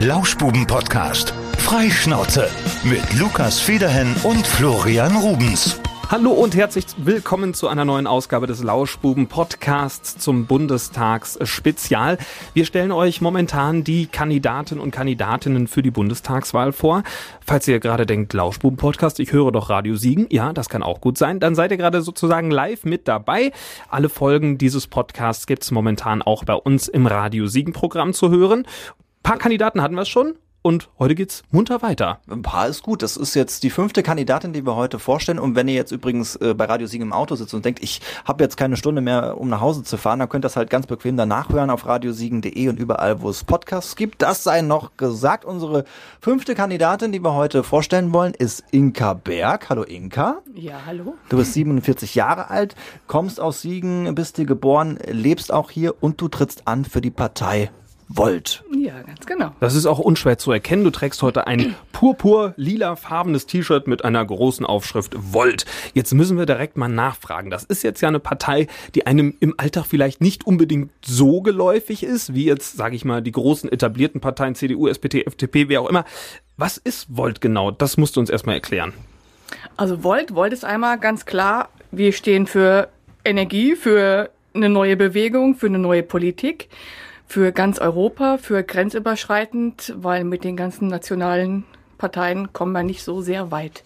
Lauschbuben-Podcast. Freischnauze mit Lukas Federhen und Florian Rubens. Hallo und herzlich willkommen zu einer neuen Ausgabe des Lauschbuben Podcasts zum Bundestagsspezial. Wir stellen euch momentan die Kandidaten und Kandidatinnen für die Bundestagswahl vor. Falls ihr gerade denkt, Lauschbuben Podcast, ich höre doch Radio Siegen. Ja, das kann auch gut sein. Dann seid ihr gerade sozusagen live mit dabei. Alle Folgen dieses Podcasts gibt's momentan auch bei uns im Radio Siegen Programm zu hören. Ein paar Kandidaten hatten wir schon und heute geht's munter weiter. Ein paar ist gut. Das ist jetzt die fünfte Kandidatin, die wir heute vorstellen. Und wenn ihr jetzt übrigens äh, bei Radio Siegen im Auto sitzt und denkt, ich habe jetzt keine Stunde mehr, um nach Hause zu fahren, dann könnt ihr das halt ganz bequem danach hören auf radiosiegen.de und überall, wo es Podcasts gibt. Das sei noch gesagt. Unsere fünfte Kandidatin, die wir heute vorstellen wollen, ist Inka Berg. Hallo Inka. Ja, hallo. Du bist 47 Jahre alt, kommst aus Siegen, bist hier geboren, lebst auch hier und du trittst an für die Partei Volt. Ja, ganz genau. Das ist auch unschwer zu erkennen. Du trägst heute ein purpur-lila-farbenes T-Shirt mit einer großen Aufschrift Volt. Jetzt müssen wir direkt mal nachfragen. Das ist jetzt ja eine Partei, die einem im Alltag vielleicht nicht unbedingt so geläufig ist, wie jetzt, sage ich mal, die großen etablierten Parteien CDU, SPD, FDP, wer auch immer. Was ist Volt genau? Das musst du uns erstmal erklären. Also Volt, Volt ist einmal ganz klar, wir stehen für Energie, für eine neue Bewegung, für eine neue Politik für ganz Europa, für grenzüberschreitend, weil mit den ganzen nationalen Parteien kommen wir nicht so sehr weit.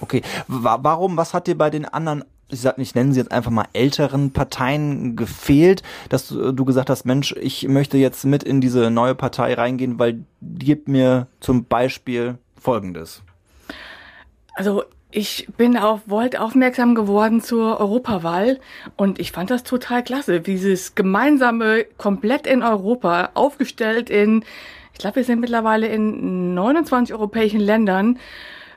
Okay, warum, was hat dir bei den anderen ich, sag, ich nenne sie jetzt einfach mal älteren Parteien gefehlt, dass du, du, gesagt hast, Mensch, ich möchte jetzt mit in diese neue Partei reingehen, weil die gibt mir zum Beispiel Folgendes. Also ich bin auf Volt aufmerksam geworden zur Europawahl und ich fand das total klasse. Dieses gemeinsame, komplett in Europa, aufgestellt in, ich glaube, wir sind mittlerweile in 29 europäischen Ländern.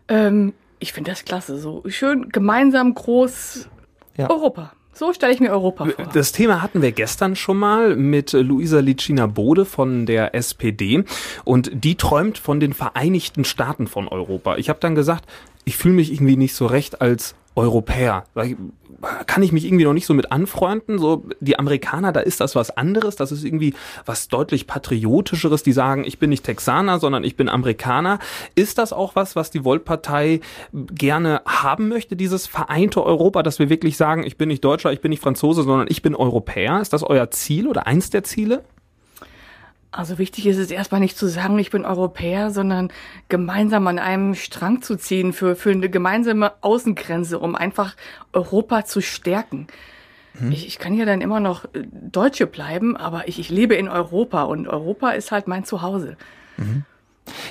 Ähm, ich finde das klasse. So schön gemeinsam groß ja. Europa. So stelle ich mir Europa vor. Das Thema hatten wir gestern schon mal mit Luisa Licina Bode von der SPD und die träumt von den Vereinigten Staaten von Europa. Ich habe dann gesagt, ich fühle mich irgendwie nicht so recht als Europäer. Kann ich mich irgendwie noch nicht so mit anfreunden? So, die Amerikaner, da ist das was anderes. Das ist irgendwie was deutlich patriotischeres. Die sagen, ich bin nicht Texaner, sondern ich bin Amerikaner. Ist das auch was, was die Volt-Partei gerne haben möchte, dieses vereinte Europa, dass wir wirklich sagen, ich bin nicht Deutscher, ich bin nicht Franzose, sondern ich bin Europäer? Ist das euer Ziel oder eins der Ziele? Also wichtig ist es erstmal nicht zu sagen, ich bin Europäer, sondern gemeinsam an einem Strang zu ziehen für, für eine gemeinsame Außengrenze, um einfach Europa zu stärken. Mhm. Ich, ich kann ja dann immer noch äh, Deutsche bleiben, aber ich, ich lebe in Europa und Europa ist halt mein Zuhause. Mhm.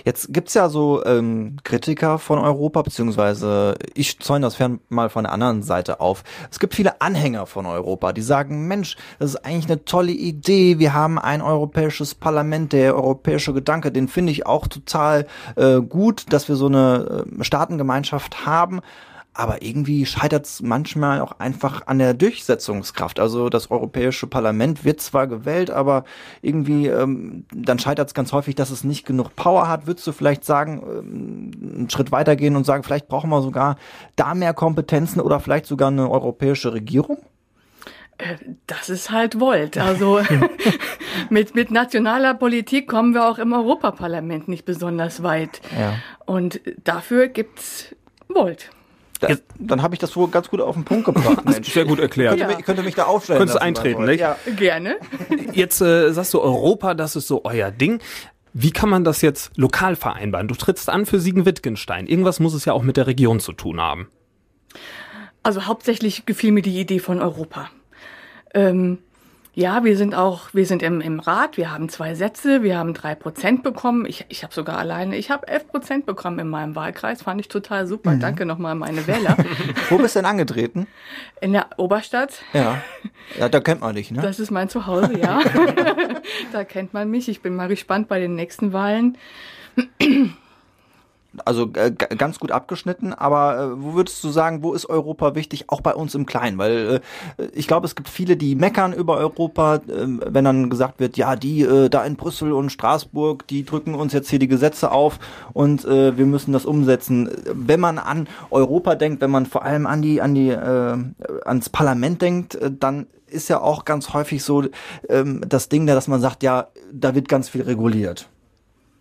Jetzt gibt's ja so ähm, Kritiker von Europa, beziehungsweise ich zäune das fern mal von der anderen Seite auf. Es gibt viele Anhänger von Europa, die sagen, Mensch, das ist eigentlich eine tolle Idee. Wir haben ein europäisches Parlament, der europäische Gedanke, den finde ich auch total äh, gut, dass wir so eine äh, Staatengemeinschaft haben aber irgendwie scheitert es manchmal auch einfach an der Durchsetzungskraft. Also das Europäische Parlament wird zwar gewählt, aber irgendwie ähm, dann scheitert es ganz häufig, dass es nicht genug Power hat. Würdest du vielleicht sagen, ähm, einen Schritt weitergehen und sagen, vielleicht brauchen wir sogar da mehr Kompetenzen oder vielleicht sogar eine europäische Regierung? Äh, das ist halt Volt. Also mit, mit nationaler Politik kommen wir auch im Europaparlament nicht besonders weit. Ja. Und dafür gibt's Volt. Da, dann habe ich das wohl ganz gut auf den Punkt gebracht. Mensch. Sehr gut erklärt. Könnte, ja. mich, könnte mich da aufstellen. Könntest eintreten, nicht? Ja. Gerne. Jetzt äh, sagst du Europa, das ist so euer Ding. Wie kann man das jetzt lokal vereinbaren? Du trittst an für Siegen-Wittgenstein. Irgendwas muss es ja auch mit der Region zu tun haben. Also hauptsächlich gefiel mir die Idee von Europa. Ähm, ja, wir sind auch, wir sind im, im Rat, wir haben zwei Sätze, wir haben drei Prozent bekommen. Ich, ich habe sogar alleine, ich habe elf Prozent bekommen in meinem Wahlkreis, fand ich total super. Mhm. Danke nochmal an meine Wähler. Wo bist du denn angetreten? In der Oberstadt. Ja. Ja, da kennt man dich, ne? Das ist mein Zuhause, ja. da kennt man mich. Ich bin mal gespannt bei den nächsten Wahlen also äh, ganz gut abgeschnitten, aber äh, wo würdest du sagen, wo ist Europa wichtig, auch bei uns im Kleinen? Weil äh, ich glaube, es gibt viele, die meckern über Europa, äh, wenn dann gesagt wird, ja, die äh, da in Brüssel und Straßburg, die drücken uns jetzt hier die Gesetze auf und äh, wir müssen das umsetzen. Wenn man an Europa denkt, wenn man vor allem an die, an die, ans Parlament denkt, dann ist ja auch ganz häufig so ähm, das Ding, dass man sagt, ja, da wird ganz viel reguliert.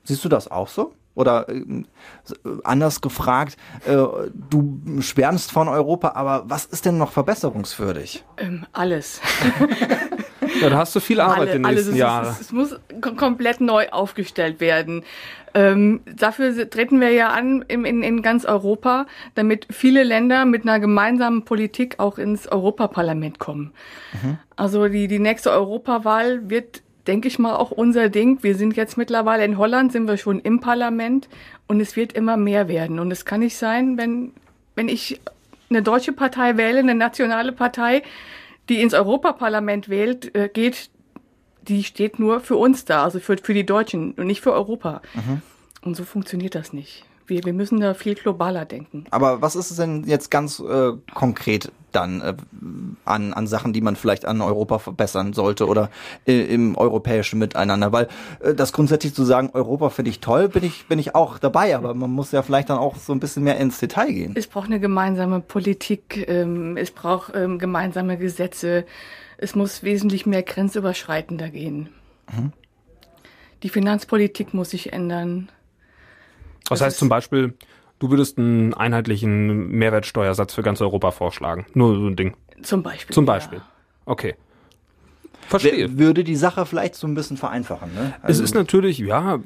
Siehst du das auch so? Oder äh, anders gefragt, äh, du schwärmst von Europa, aber was ist denn noch verbesserungswürdig? Ähm, alles. Ja, da hast du viel Arbeit Alle, in den alles. nächsten Jahren. es, es muss kom komplett neu aufgestellt werden. Ähm, dafür treten wir ja an in, in, in ganz Europa, damit viele Länder mit einer gemeinsamen Politik auch ins Europaparlament kommen. Also die, die nächste Europawahl wird, denke ich mal, auch unser Ding. Wir sind jetzt mittlerweile in Holland, sind wir schon im Parlament und es wird immer mehr werden. Und es kann nicht sein, wenn, wenn ich eine deutsche Partei wähle, eine nationale Partei, die ins Europaparlament wählt, äh, geht, die steht nur für uns da, also für, für die Deutschen und nicht für Europa. Und so funktioniert das nicht. Wir, wir müssen da viel globaler denken. Aber was ist es denn jetzt ganz äh, konkret dann äh, an, an Sachen, die man vielleicht an Europa verbessern sollte oder äh, im europäischen Miteinander? Weil äh, das grundsätzlich zu sagen, Europa finde ich toll, bin ich, bin ich auch dabei, aber man muss ja vielleicht dann auch so ein bisschen mehr ins Detail gehen. Es braucht eine gemeinsame Politik, ähm, es braucht ähm, gemeinsame Gesetze, es muss wesentlich mehr grenzüberschreitender gehen. Die Finanzpolitik muss sich ändern. Das Das heißt zum Beispiel, du würdest einen einheitlichen Mehrwertsteuersatz für ganz Europa vorschlagen. Nur so ein Ding. Zum Beispiel. Zum ja. Beispiel. Okay. Verstehe. Würde die Sache vielleicht so ein bisschen vereinfachen, ne? Es ist natürlich, ja,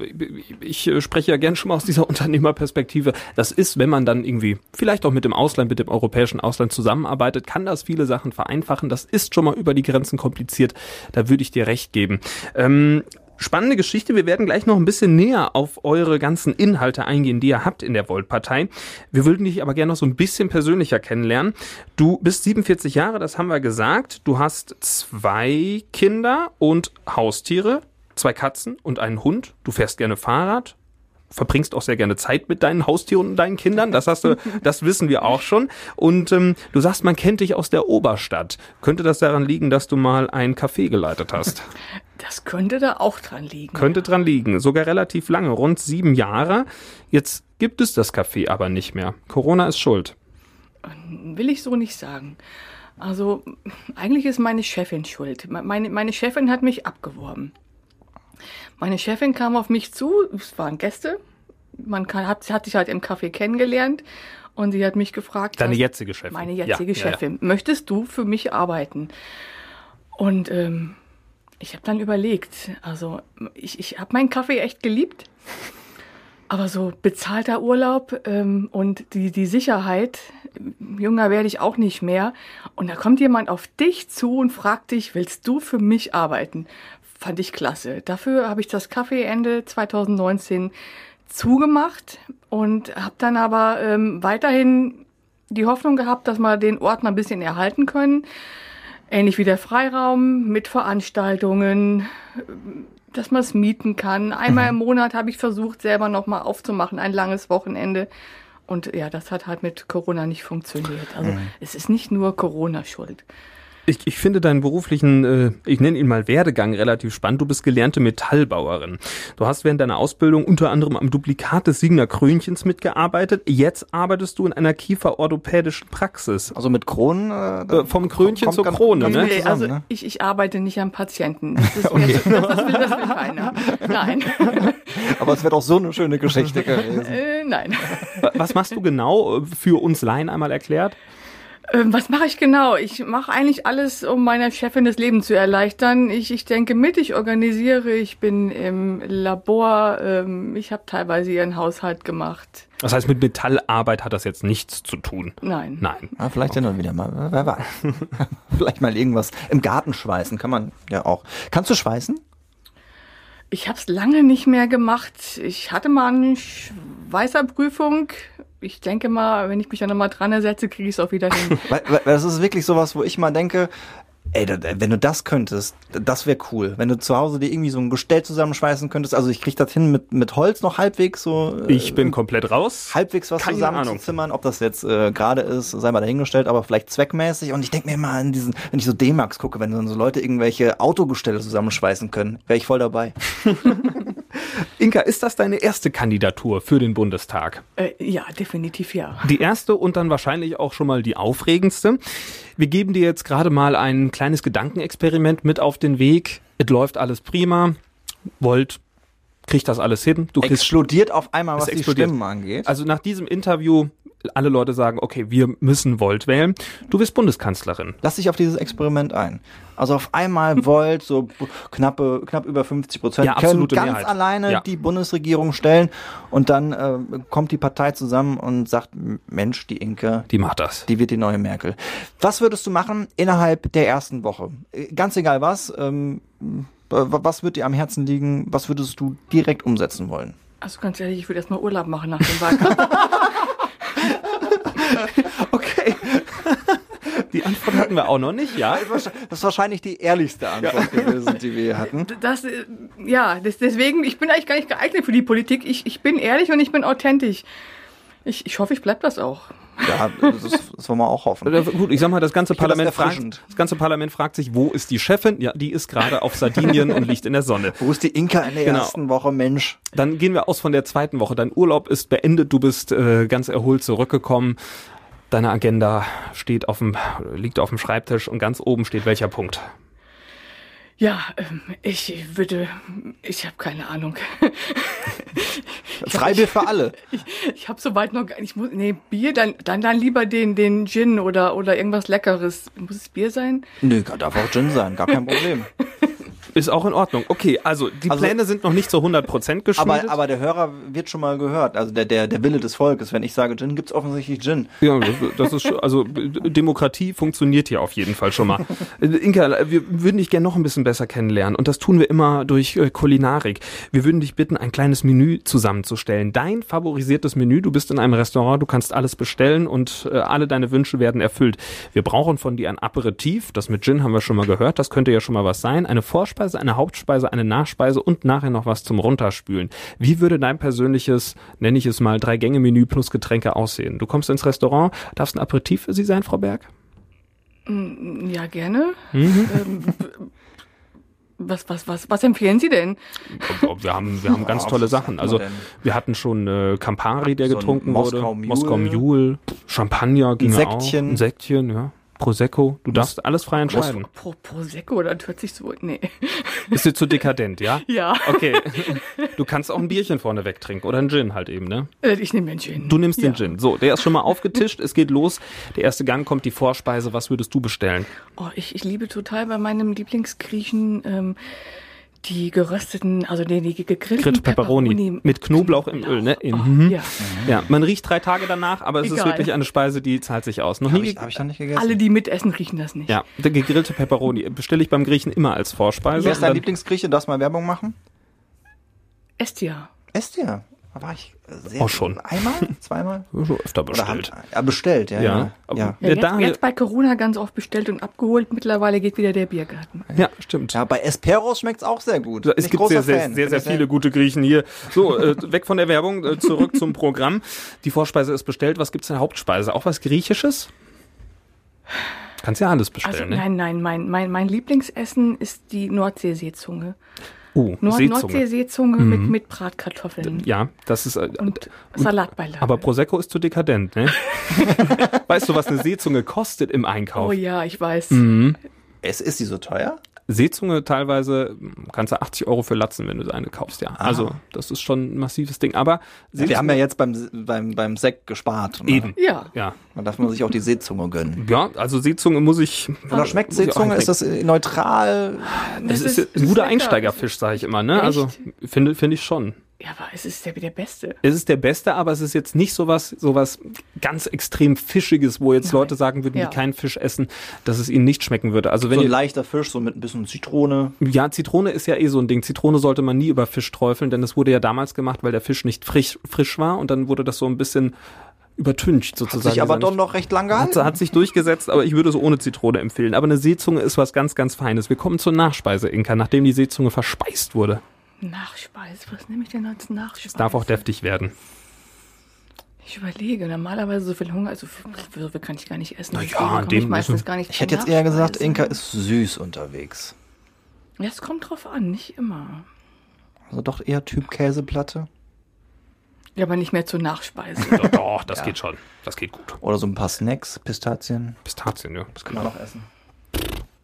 ich spreche ja gern schon mal aus dieser Unternehmerperspektive. Das ist, wenn man dann irgendwie vielleicht auch mit dem Ausland, mit dem europäischen Ausland zusammenarbeitet, kann das viele Sachen vereinfachen. Das ist schon mal über die Grenzen kompliziert. Da würde ich dir recht geben. Ähm, Spannende Geschichte. Wir werden gleich noch ein bisschen näher auf eure ganzen Inhalte eingehen, die ihr habt in der Volt-Partei. Wir würden dich aber gerne noch so ein bisschen persönlicher kennenlernen. Du bist 47 Jahre, das haben wir gesagt. Du hast zwei Kinder und Haustiere, zwei Katzen und einen Hund. Du fährst gerne Fahrrad, verbringst auch sehr gerne Zeit mit deinen Haustieren und deinen Kindern. Das hast du, das wissen wir auch schon. Und ähm, du sagst, man kennt dich aus der Oberstadt. Könnte das daran liegen, dass du mal ein Café geleitet hast? Das könnte da auch dran liegen. Könnte dran liegen. Sogar relativ lange, rund sieben Jahre. Jetzt gibt es das Café aber nicht mehr. Corona ist schuld. Will ich so nicht sagen. Also eigentlich ist meine Chefin schuld. Meine, meine Chefin hat mich abgeworben. Meine Chefin kam auf mich zu, es waren Gäste. Man kann, hat, hat sich halt im Café kennengelernt und sie hat mich gefragt. Deine jetzige Chefin. Meine Ja, jetzige ja, ja. Chefin. Möchtest du für mich arbeiten? Und ähm, ich habe dann überlegt, also ich, ich habe meinen Kaffee echt geliebt, aber so bezahlter Urlaub ähm, und die, die Sicherheit, jünger werde ich auch nicht mehr. Und da kommt jemand auf dich zu und fragt dich, willst du für mich arbeiten? Fand ich klasse. Dafür habe ich das Café Ende 2019 zugemacht und habe dann aber ähm, weiterhin die Hoffnung gehabt, dass wir den Ort noch ein bisschen erhalten können. Ähnlich wie der Freiraum mit Veranstaltungen, dass man es mieten kann. Einmal im Monat habe ich versucht, selber nochmal aufzumachen, ein langes Wochenende. Und ja, das hat halt mit Corona nicht funktioniert. Also es ist nicht nur Corona schuld. Ich, ich finde deinen beruflichen, äh, ich nenne ihn mal Werdegang relativ spannend. Du bist gelernte Metallbauerin. Du hast während deiner Ausbildung unter anderem am Duplikat des Signer Krönchens mitgearbeitet. Jetzt arbeitest du in einer kieferorthopädischen Praxis. Also mit Kronen. Äh, Äh, vom Krönchen zur ganz- Krone, ganz ne? Nee, zusammen, also ne? ich, ich arbeite nicht am Patienten. Das, ist mir zu, das, das, will, das will keiner. Nein. Aber es wird auch so eine schöne Geschichte gewesen. äh, nein. Was machst du genau äh, für uns Laien einmal erklärt? Ähm, was mache ich genau? Ich mache eigentlich alles, um meiner Chefin das Leben zu erleichtern. Ich, ich denke mit, ich organisiere, ich bin im Labor, ähm, ich habe teilweise ihren Haushalt gemacht. Das heißt, mit Metallarbeit hat das jetzt nichts zu tun. Nein. Nein. Ja, vielleicht hin und wieder mal. Wer weiß. vielleicht mal irgendwas im Garten schweißen. Kann man ja auch. Kannst du schweißen? Ich habe es lange nicht mehr gemacht. Ich hatte mal eine Schweißerprüfung. Ich denke mal, wenn ich mich da nochmal dran setze, kriege ich es auch wieder hin. Weil, weil das ist wirklich sowas, wo ich mal denke, ey, wenn du das könntest, das wäre cool. Wenn du zu Hause dir irgendwie so ein Gestell zusammenschweißen könntest. Also ich krieg das hin mit, mit Holz noch halbwegs so. äh, Ich bin komplett raus. halbwegs was Keine zusammenzuzimmern, ob das jetzt äh, gerade ist, sei mal dahingestellt, aber vielleicht zweckmäßig. Und ich denke mir immer an diesen, wenn ich so D-Max gucke, wenn dann so Leute irgendwelche Autogestelle zusammenschweißen können, wäre ich voll dabei. Inka, ist das deine erste Kandidatur für den Bundestag? äh, ja, definitiv ja. Die erste und dann wahrscheinlich auch schon mal die aufregendste. Wir geben dir jetzt gerade mal ein kleines Gedankenexperiment mit auf den Weg. Es läuft alles prima. Wollt kriegt das alles hin. Du Explodiert auf einmal, was die explodiert. Stimmen angeht. Also nach diesem Interview, alle Leute sagen, okay, wir müssen Volt wählen. Du bist Bundeskanzlerin. Lass dich auf dieses Experiment ein. Also auf einmal Volt, so knappe, knapp über 50 Prozent, Ja, können ganz Mehrheit. alleine Ja. die Bundesregierung stellen und dann äh, kommt die Partei zusammen und sagt, "M- Mensch, die Inke, Die macht das. die wird die neue Merkel. Was würdest du machen innerhalb der ersten Woche? Äh, Ganz egal was, ähm, was wird dir am Herzen liegen? Was würdest du direkt umsetzen wollen? Also ganz ehrlich, ich würde erstmal Urlaub machen nach dem Wahlkampf. Okay. Die Antwort hatten wir auch noch nicht, ja? Das ist wahrscheinlich die ehrlichste Antwort gewesen, die wir hier hatten. Das, äh, ja, das, deswegen, ich bin eigentlich gar nicht geeignet für die Politik. Ich, ich bin ehrlich und ich bin authentisch. Ich, ich hoffe, ich bleib das auch. Ja, das, das wollen wir auch hoffen. Äh, Gut, ich sag mal, das ganze Ich finde das Parlament fragt, das ganze Parlament fragt sich, wo ist die Chefin? Ja, die ist gerade auf Sardinien und liegt in der Sonne. Wo ist die Inka in der Genau. ersten Woche, Mensch? Dann gehen wir aus von der zweiten Woche. Dein Urlaub ist beendet, du bist äh, ganz erholt zurückgekommen. Deine Agenda steht auf dem, liegt auf dem Schreibtisch und ganz oben steht welcher Punkt. Ja, ähm, ich würde, ich habe keine Ahnung. Freibier für alle. Ich habe soweit noch ich muss, nee, Bier, dann, dann, dann lieber den, den Gin oder, oder irgendwas Leckeres. Muss es Bier sein? Nö, darf auch Gin sein, gar kein Problem. Ist auch in Ordnung. Okay, also die Also- Pläne sind noch nicht zu 100% geschmiedet. Aber, aber der Hörer wird schon mal gehört, also der, der, der Wille des Volkes. Wenn ich sage Gin, gibt's offensichtlich Gin. Ja, das- ist schon- also äh, Demokratie funktioniert hier auf jeden Fall schon mal. Äh, Inka, wir würden dich gerne noch ein bisschen besser kennenlernen und das tun wir immer durch äh, Kulinarik. Wir würden dich bitten, ein kleines Menü zusammenzustellen. Dein favorisiertes Menü. Du bist in einem Restaurant, du kannst alles bestellen und alle deine Wünsche werden erfüllt. Wir brauchen von dir ein Aperitif. Das mit Gin haben wir schon mal gehört. Das könnte ja schon mal was sein. Eine Vorspeise, eine Hauptspeise, eine Nachspeise und nachher noch was zum Runterspülen. Wie würde dein persönliches, nenne ich es mal, Drei-Gänge-Menü plus Getränke aussehen? Du kommst ins Restaurant, darf es ein Aperitif für Sie sein, Frau Berg? Ja, gerne. Mhm. Ähm, was, was, was, was empfehlen Sie denn? Wir haben, wir haben ganz Ja, tolle Sachen. Also wir hatten schon äh, Campari, der So getrunken Moskau wurde. Mule. Moskau Mule, Champagner ging Ein auch. Säckchen. Ein Säckchen, ja. Prosecco. Du darfst alles frei entscheiden. Pro, Prosecco, das hört sich so, nee. Ist dir zu dekadent, ja? Ja, Okay. Du kannst auch ein Bierchen vorne wegtrinken oder ein Gin halt eben, ne? Äh, ich nehme den Gin. Du nimmst ja. den Gin. So, der ist schon mal aufgetischt. Es geht los. Der erste Gang kommt die Vorspeise. Was würdest du bestellen? Oh, ich, ich liebe total bei meinem Lieblingsgriechen ähm, die gerösteten, also nee, die gegrillten Grillte Pepperoni. Mit Knoblauch im Öl, ne? Oh, Mhm. Ja, Ja, man riecht drei Tage danach, aber es ist Egal. wirklich eine Speise, die zahlt sich aus. Noch Habe nie ich, hab ich noch nicht gegessen. alle, die mitessen, riechen das nicht. Ja, der gegrillte Pepperoni bestelle ich beim Griechen immer als Vorspeise. Wer ist dein Lieblingsgrieche? Darfst du mal Werbung machen? Estia. Estia. Da war ich äh, sehr Auch schon. Einmal? Zweimal? Schon öfter bestellt. Hand, ja, bestellt, ja. Ja. Ja, Aber- ja. Jetzt, Daniel- jetzt bei Corona ganz oft bestellt und abgeholt. Mittlerweile geht wieder der Biergarten. Ja, stimmt. ja bei Esperos schmeckt's auch sehr gut. Es Bin ich gibt sehr, sehr, Fan. sehr, sehr ich viele gute Griechen hier. So, äh, weg von der Werbung, äh, zurück zum Programm. Die Vorspeise ist bestellt. Was gibt's in der Hauptspeise? Auch was Griechisches? Kannst ja alles bestellen, Also ne? nein, nein, mein, mein, mein Lieblingsessen ist die Nordseeseezunge. Oh, Nord Seezunge. Nordseeseezunge mit, mit Bratkartoffeln Ja, das ist. Äh, und Salatbeilage. aber Prosecco ist zu dekadent, ne? weißt du, was eine Seezunge kostet im Einkauf? oh ja, ich weiß. Es ist die so teuer? Seezunge teilweise kannst du 80 Euro für Latzen, wenn du eine kaufst, ja. Also das ist schon ein massives Ding. Aber Seezunge, Wir haben ja jetzt beim, beim, beim Sekt gespart. Ne? eben. Ja. Ja. Da darf man sich auch die Seezunge gönnen. Ja, also Seezunge muss ich. Oder schmeckt Seezunge? Ist das äh, neutral? Es Das ist, ist- ein guter. Einsteigerfisch, sage ich immer, ne? Also finde finde ich schon. Ja, aber es ist der, der Beste. Es ist der beste, aber es ist jetzt nicht sowas, sowas ganz extrem Fischiges, wo jetzt Nein. Leute sagen würden, Ja. die keinen Fisch essen, dass es ihnen nicht schmecken würde. Also wenn So ein ihr, leichter Fisch, so mit ein bisschen Zitrone. ja, Zitrone ist ja eh so ein Ding. Zitrone sollte man nie über Fisch träufeln, denn es wurde ja damals gemacht, weil der Fisch nicht frisch, frisch war und dann wurde das so ein bisschen übertüncht Hat sozusagen. sich aber Dieser doch noch recht lang hat, gehalten. hat sich durchgesetzt, aber ich würde es ohne Zitrone empfehlen. Aber eine Seezunge ist was ganz, ganz Feines. Wir kommen zur Nachspeise, Inka, nachdem die Seezunge verspeist wurde. Nachspeise. Was nehme ich denn als Nachspeise? Es darf auch deftig werden. Ich überlege, normalerweise so viel Hunger, also so viel kann ich gar nicht essen. Na deswegen ja, komme dem ich meistens müssen- gar nicht Ich hätte jetzt eher gesagt. Inka ist süß unterwegs. Ja, es kommt drauf an, nicht immer. Also doch eher Typ Käseplatte. Ja, aber nicht mehr zur Nachspeise. Doch, doch das geht schon. Das geht gut. Oder so ein paar Snacks, Pistazien. Pistazien, ja. Das kann man noch essen.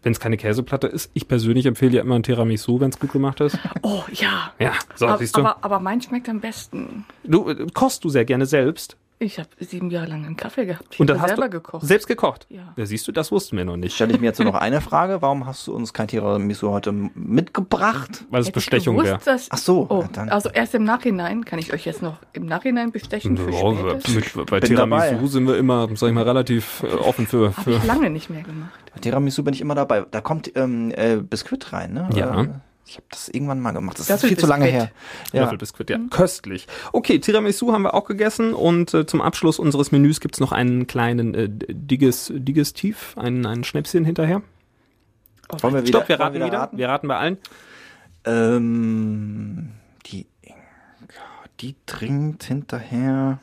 Wenn es keine Käseplatte ist. Ich persönlich empfehle ja immer ein Tiramisu, wenn es gut gemacht ist. Oh ja. Ja, so, aber, siehst du. aber, aber mein schmeckt am besten. Du äh, kochst du sehr gerne selbst. Ich habe sieben Jahre lang einen Kaffee gehabt. Ich Und dann habe hast selber du gekocht. selbst gekocht. Ja. ja. Siehst du, das wussten wir noch nicht. Stelle ich mir jetzt nur noch eine Frage. Warum hast du uns kein Tiramisu heute mitgebracht? Weil es Hätte ich Bestechung wäre. Ach so, Oh, ja, dann- also erst im Nachhinein kann ich euch jetzt noch im Nachhinein bestechen für später. mit, bei Bin Tiramisu dabei. sind wir immer, sag ich mal, relativ äh, offen für, Habe für ich lange nicht mehr gemacht. Bei Tiramisu bin ich immer dabei. Da kommt ähm, äh, Biskuit rein, ne? Ja. Oder? Ich habe das irgendwann mal gemacht. Das, Das ist viel zu lange her. Ja. Löffelbiskuit, ja. Köstlich. Okay, Tiramisu haben wir auch gegessen und äh, zum Abschluss unseres Menüs gibt's noch einen kleinen äh, Diges, Digestiv, ein, ein Schnäpschen hinterher. Oh, Wollen wir wieder, Stopp, wir raten wieder. raten? Wir raten bei allen. Ähm, die die trinkt hinterher.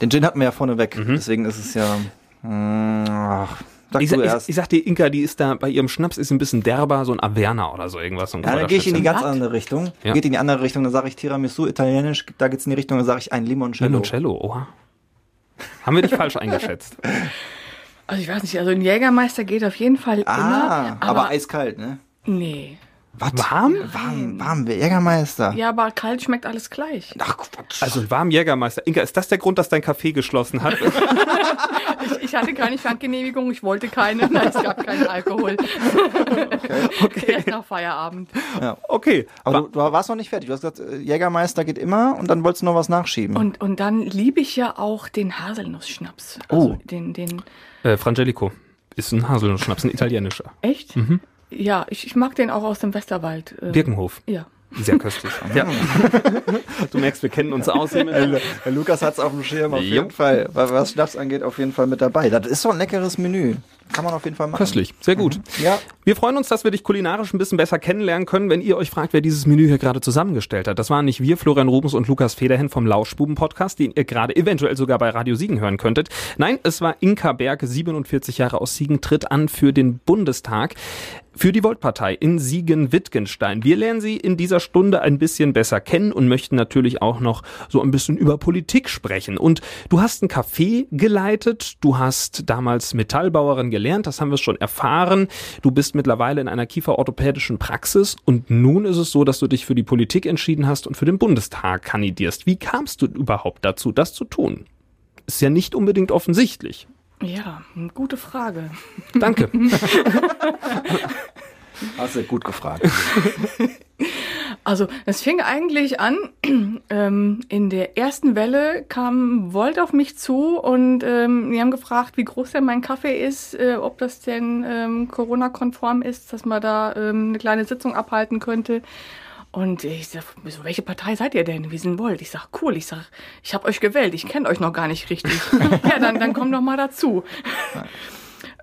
Den Gin hatten wir ja vorne weg, deswegen ist es ja. mm, Ach, sag Ich, ich, ich sag dir, Inka, die ist da bei ihrem Schnaps ist ein bisschen derber, so ein Averna oder so irgendwas. So ja, dann gehe ich in die ganz andere Richtung. Ja. Geht in die andere Richtung, dann sage ich Tiramisu, Italienisch, da geht's in die Richtung, dann sage ich ein Limoncello. Limoncello, oha. Haben wir dich falsch eingeschätzt? Also ich weiß nicht, also ein Jägermeister geht auf jeden Fall Ah, immer. aber, eiskalt, ne? Nee. Was? Warm? Warm, warm, Jägermeister. Ja, aber kalt schmeckt alles gleich. Ach, Quatsch. Also warm Jägermeister. Inka, ist das der Grund, dass dein Café geschlossen hat? Ich, ich hatte keine Standgenehmigung, ich wollte keine. Nein, es gab keinen Alkohol. Erst nach Feierabend. Okay. aber du, du warst noch nicht fertig. Du hast gesagt, äh, Jägermeister geht immer und dann wolltest du noch was nachschieben. Und, und dann liebe ich ja auch den Haselnussschnaps. Also Oh. den, den, Äh, Frangelico ist ein Haselnussschnaps, ein italienischer. echt? Ja, ich, ich mag den auch aus dem Westerwald. äh, Birkenhof. Ja. Sehr köstlich. ja. du merkst, wir kennen uns aus. Der Lukas hat's auf dem Schirm, auf Jo. jeden Fall. Was was Schnaps angeht, auf jeden Fall mit dabei. Das ist so ein leckeres Menü. Kann man auf jeden Fall machen. Köstlich, sehr gut. Ja. Wir freuen uns, dass wir dich kulinarisch ein bisschen besser kennenlernen können, wenn ihr euch fragt, wer dieses Menü hier gerade zusammengestellt hat. Das waren nicht wir, Florian Rubens und Lukas Federhen vom Lauschbuben-Podcast, den ihr gerade eventuell sogar bei Radio Siegen hören könntet. Nein, es war Inka Berg, 47 Jahre aus Siegen, tritt an für den Bundestag für die Voltpartei in Siegen-Wittgenstein. Wir lernen sie in dieser Stunde ein bisschen besser kennen und möchten natürlich auch noch so ein bisschen über Politik sprechen. Und du hast ein Café geleitet, du hast damals Metallbauerin gelernt, das haben wir schon erfahren. Du bist mittlerweile in einer kieferorthopädischen Praxis und nun ist es so, dass du dich für die Politik entschieden hast und für den Bundestag kandidierst. Wie kamst du überhaupt dazu, das zu tun? Ist ja nicht unbedingt offensichtlich. Ja, gute Frage. Danke. Hast du gut gefragt. Also, es fing eigentlich an, ähm, in der ersten Welle kam Volt auf mich zu und ähm, die haben gefragt, wie groß denn mein Kaffee ist, äh, ob das denn ähm, Corona-konform ist, dass man da ähm, eine kleine Sitzung abhalten könnte. Und ich sag, so, welche Partei seid ihr denn? Wir sind Volt. Ich sag, cool. Ich sag, ich habe euch gewählt. Ich kenne euch noch gar nicht richtig. ja, dann, dann komm doch mal dazu.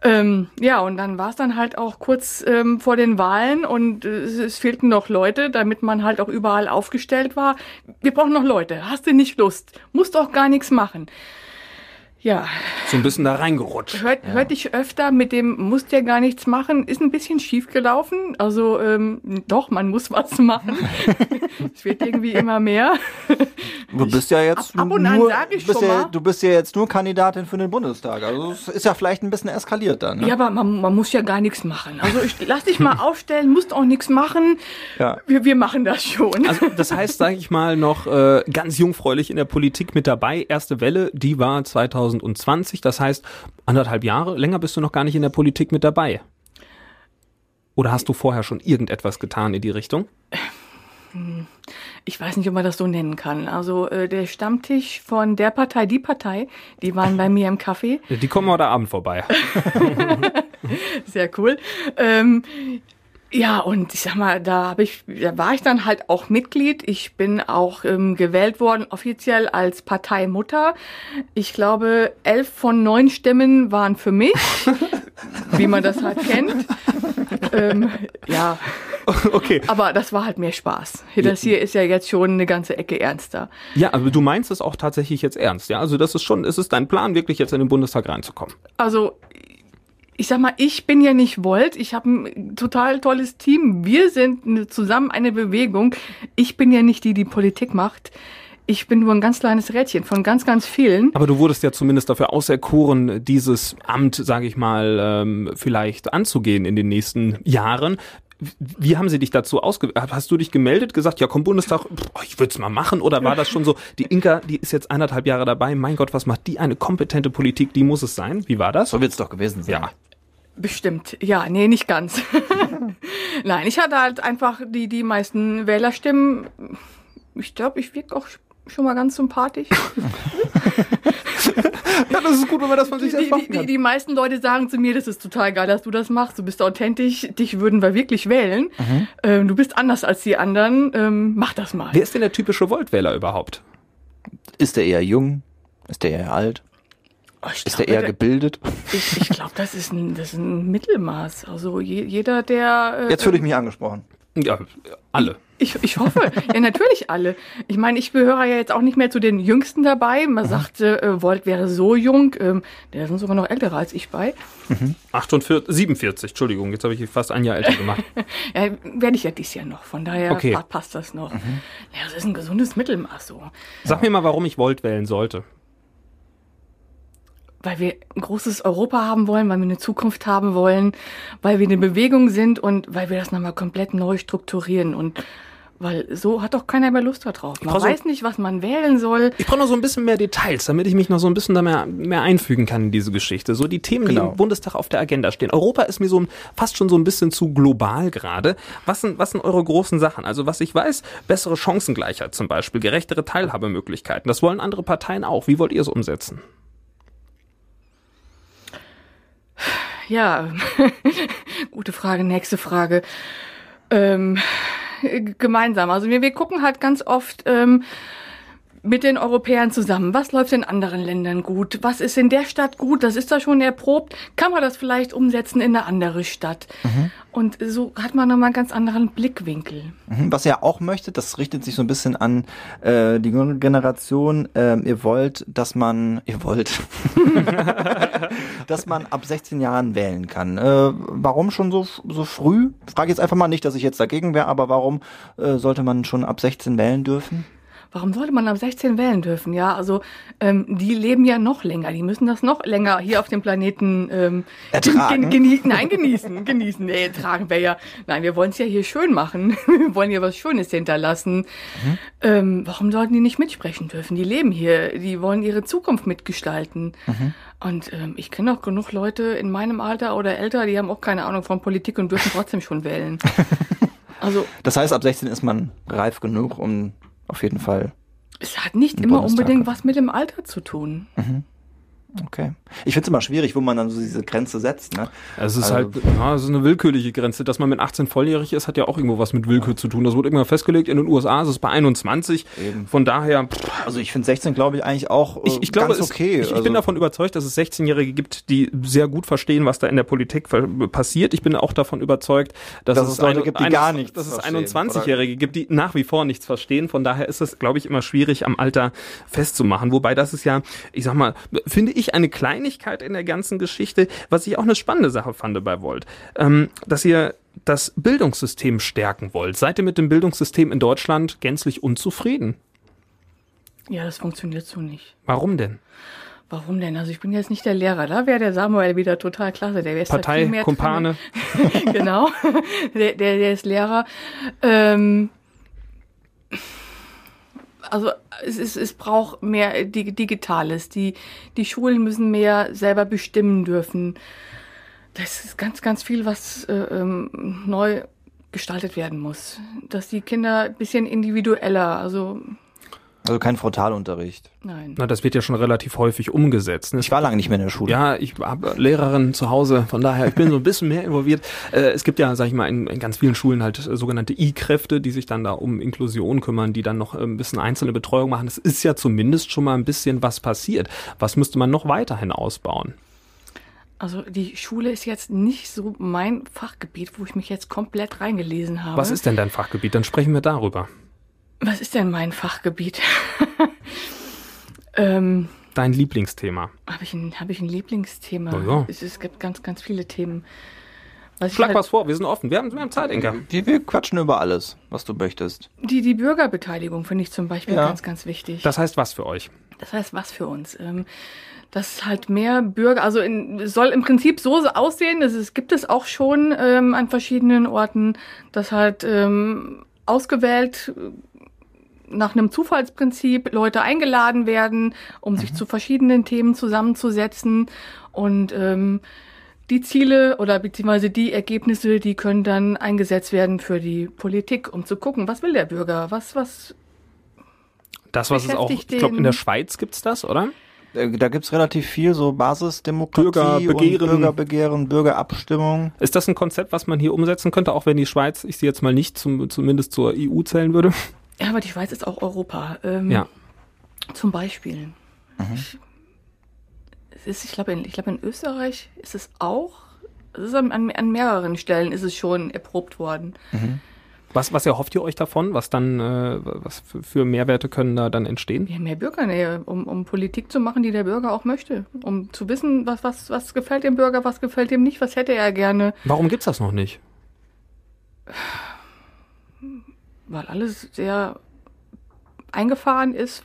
Ähm, ja, und dann war es dann halt auch kurz ähm, vor den Wahlen und äh, es, fehlten noch Leute, damit man halt auch überall aufgestellt war. Wir brauchen noch Leute. Hast du nicht Lust? Musst doch gar nichts machen. Ja, So ein bisschen da reingerutscht. hört, hörte ich öfter mit dem musst ja gar nichts machen, ist ein bisschen schief gelaufen. Also ähm, doch, man muss was machen. es wird irgendwie immer mehr. Du bist ja jetzt Ab- ab und an nur, sag ich du bist schon ja, mal. du bist ja jetzt nur Kandidatin für den Bundestag. Also es ist ja vielleicht ein bisschen eskaliert dann. Ne? Ja, aber man, man muss ja gar nichts machen. Also ich lass dich mal aufstellen, musst auch nichts machen. Ja. Wir, wir machen das schon. Also das heißt, sage ich mal, noch äh, ganz jungfräulich in der Politik mit dabei. Erste Welle, die war 2020. Das heißt, anderthalb Jahre, länger bist du noch gar nicht in der Politik mit dabei. Oder hast du vorher schon irgendetwas getan in die Richtung? Ich weiß nicht, ob man das so nennen kann. Also äh, der Stammtisch von der Partei, die Partei, die waren bei mir im Café. Die kommen heute Abend vorbei. Sehr cool. Ähm, ja, und ich sag mal, da habe ich, da war ich dann halt auch Mitglied. Ich bin auch ähm, gewählt worden, offiziell als Parteimutter. Ich glaube, elf von neun Stimmen waren für mich, wie man das halt kennt. ähm, ja, Okay. aber das war halt mehr Spaß. Das hier ist ja jetzt schon eine ganze Ecke ernster. Ja, also du meinst es auch tatsächlich jetzt ernst, ja? Also das ist schon, es ist dein Plan, wirklich jetzt in den Bundestag reinzukommen. Also, ich sag mal, ich bin ja nicht Volt. Ich habe ein total tolles Team. Wir sind zusammen eine Bewegung. Ich bin ja nicht die, die Politik macht. Ich bin nur ein ganz kleines Rädchen von ganz, ganz vielen. Aber du wurdest ja zumindest dafür auserkoren, dieses Amt, sage ich mal, ähm, vielleicht anzugehen in den nächsten Jahren. Wie haben sie dich dazu ausge... Hast du dich gemeldet, gesagt, ja komm Bundestag, ich würde es mal machen? Oder war das schon so, die Inka, die ist jetzt eineinhalb Jahre dabei, mein Gott, was macht die eine kompetente Politik, die muss es sein? Wie war das? So wird es doch gewesen sein. Ja. Bestimmt. Ja, nee, nicht ganz. Nein, ich hatte halt einfach die, die meisten Wählerstimmen. Ich glaube, ich wirke auch schon mal ganz sympathisch. ja, das ist gut, wenn man das von sich selbst die, die, die, meisten Leute sagen zu mir, das ist total geil, dass du das machst. Du bist authentisch, dich würden wir wirklich wählen. Mhm. Ähm, du bist anders als die anderen. Ähm, mach das mal. Wer ist denn der typische Voltwähler überhaupt? Ist der eher jung? Ist der eher alt? Oh, ist der eher gebildet? Ich, ich glaube, das, ist ein, das ist ein Mittelmaß. Also je, jeder, der. Äh, Jetzt fühle ich mich angesprochen. Ja, alle. Ich, ich hoffe. ja, natürlich alle. Ich meine, ich gehöre ja jetzt auch nicht mehr zu den Jüngsten dabei. Man mhm. sagte, äh, Volt wäre so jung. Ähm, der sind sogar noch älter als ich bei. Mhm. 48, 47, Entschuldigung, jetzt habe ich fast ein Jahr älter gemacht. ja, werde ich ja dieses Jahr noch. Von daher okay. passt das noch. Mhm. Ja, das ist ein gesundes Mittelmaß so. Sag mir mal, warum ich Volt wählen sollte weil wir ein großes Europa haben wollen, weil wir eine Zukunft haben wollen, weil wir eine Bewegung sind und weil wir das nochmal komplett neu strukturieren und weil so hat doch keiner mehr Lust darauf. Man weiß so, nicht, was man wählen soll. Ich brauche noch so ein bisschen mehr Details, damit ich mich noch so ein bisschen da mehr, mehr einfügen kann in diese Geschichte. So die Themen, genau. die im Bundestag auf der Agenda stehen. Europa ist mir so fast schon so ein bisschen zu global gerade. Was sind, was sind eure großen Sachen? Also was ich weiß, bessere Chancengleichheit zum Beispiel, gerechtere Teilhabemöglichkeiten. Das wollen andere Parteien auch. Wie wollt ihr es umsetzen? Ja, gute Frage, nächste Frage. Ähm, gemeinsam. Also wir, wir gucken halt ganz oft ähm, mit den Europäern zusammen. Was läuft in anderen Ländern gut? Was ist in der Stadt gut? Das ist da schon erprobt. Kann man das vielleicht umsetzen in eine andere Stadt? Mhm. Und so hat man nochmal einen ganz anderen Blickwinkel. Mhm. Was ihr auch möchtet, das richtet sich so ein bisschen an äh, die junge Generation. Ähm, ihr wollt, dass man, ihr wollt, dass man ab 16 Jahren wählen kann. Äh, warum schon so, so früh? Frage jetzt einfach mal nicht, dass ich jetzt dagegen wäre, aber warum äh, sollte man schon ab 16 wählen dürfen? Warum sollte man ab 16 wählen dürfen? Ja, also ähm, die leben ja noch länger, die müssen das noch länger hier auf dem Planeten ähm. Gen genie nein, genießen, genießen. Nee, ertragen wir ja. Nein, wir wollen es ja hier schön machen. wir wollen hier was Schönes hinterlassen. Mhm. Ähm, warum sollten die nicht mitsprechen dürfen? Die leben hier, die wollen ihre Zukunft mitgestalten. Mhm. Und ähm, ich kenne auch genug Leute in meinem Alter oder älter, die haben auch keine Ahnung von Politik und dürfen trotzdem schon wählen. Also, das heißt, ab 16 ist man reif genug, um auf jeden Fall. Es hat nicht immer unbedingt was mit dem Alter zu tun. Mhm. Okay. Ich finde es immer schwierig, wo man dann so diese Grenze setzt. Ne? Es ist also, halt, ja, es ist eine willkürliche Grenze. Dass man mit 18 volljährig ist, hat ja auch irgendwo was mit Willkür ja. zu tun. Das wurde irgendwann festgelegt. In den USA ist es bei 21. Eben. Von daher. Pff. Also ich finde 16, glaube ich, eigentlich auch äh, ich, ich glaube, ganz okay. Es, ich, also, bin davon überzeugt, dass es 16-Jährige gibt, die sehr gut verstehen, was da in der Politik passiert. Ich bin auch davon überzeugt, dass, dass es, es Leute gibt, die gar nichts Dass es 21-Jährige gibt, die nach wie vor nichts verstehen. Von daher ist es, glaube ich, immer schwierig, am Alter festzumachen. Wobei das ist ja, ich sag mal, finde ich eine Kleinigkeit, in der ganzen Geschichte, was ich auch eine spannende Sache fand bei Volt, ähm, dass ihr das Bildungssystem stärken wollt. Seid ihr mit dem Bildungssystem in Deutschland gänzlich unzufrieden? Ja, das funktioniert so nicht. Warum denn? Warum denn? Also ich bin jetzt nicht der Lehrer. Da wäre der Samuel wieder total klasse. Der halt Partei, halt Kumpane. genau. Der, der, der ist Lehrer. Ähm, also es, ist, es braucht mehr Digitales. Die, die Schulen müssen mehr selber bestimmen dürfen. Das ist ganz, ganz viel, was äh, ähm, neu gestaltet werden muss. Dass die Kinder bisschen individueller, also also kein Frontalunterricht. Nein. Na, das wird ja schon relativ häufig umgesetzt. Ne? Ich war lange nicht mehr in der Schule. Ja, ich habe Lehrerin zu Hause, von daher, ich bin so ein bisschen mehr involviert. Äh, es gibt ja, sag ich mal, in, in ganz vielen Schulen halt äh, sogenannte I-Kräfte, die sich dann da um Inklusion kümmern, die dann noch äh, ein bisschen einzelne Betreuung machen. Es ist ja zumindest schon mal ein bisschen was passiert. Was müsste man noch weiterhin ausbauen? Also die Schule ist jetzt nicht so mein Fachgebiet, wo ich mich jetzt komplett reingelesen habe. Was ist denn dein Fachgebiet? Dann sprechen wir darüber. Was ist denn mein Fachgebiet? ähm, Dein Lieblingsthema? Habe ich, ein, hab ich ein Lieblingsthema? Oh ja. es, es, gibt ganz, ganz viele Themen. Was ich Schlag halt- was vor, wir sind offen. Wir haben, wir haben Zeit, Inka. Die, wir quatschen über alles, was du möchtest. Die, die Bürgerbeteiligung finde ich zum Beispiel Ja. ganz, ganz wichtig. Das heißt was für euch? Das heißt, was für uns? Ähm, dass halt mehr Bürger, also in, es soll im Prinzip so aussehen, dass es gibt es auch schon ähm, an verschiedenen Orten, dass halt ähm, ausgewählt äh, nach einem Zufallsprinzip Leute eingeladen werden, um sich zu verschiedenen Themen zusammenzusetzen und ähm, die Ziele oder beziehungsweise die Ergebnisse, die können dann eingesetzt werden für die Politik, um zu gucken, was will der Bürger, was, was Das, was es auch, ich glaube, in der Schweiz gibt's das, oder? Da gibt's relativ viel, so Basisdemokratie Bürgerbegehren. und Bürgerbegehren, Bürgerabstimmung. Ist das ein Konzept, was man hier umsetzen könnte, auch wenn die Schweiz, ich sie jetzt mal nicht zum, zumindest zur EU zählen würde? Ja, aber die Schweiz ist auch Europa. Ähm, Ja. Zum Beispiel. Ich, es ist, ich glaube, in, ich glaube, in Österreich ist es auch. Es ist an, an, an mehreren Stellen ist es schon erprobt worden. Was, was erhofft ihr euch davon? Was dann, äh, was für, für Mehrwerte können da dann entstehen? Ja, mehr Bürgernähe, um, um Politik zu machen, die der Bürger auch möchte. Um zu wissen, was, was, was gefällt dem Bürger, was gefällt ihm nicht, was hätte er gerne. Warum gibt's das noch nicht? Weil alles sehr eingefahren ist.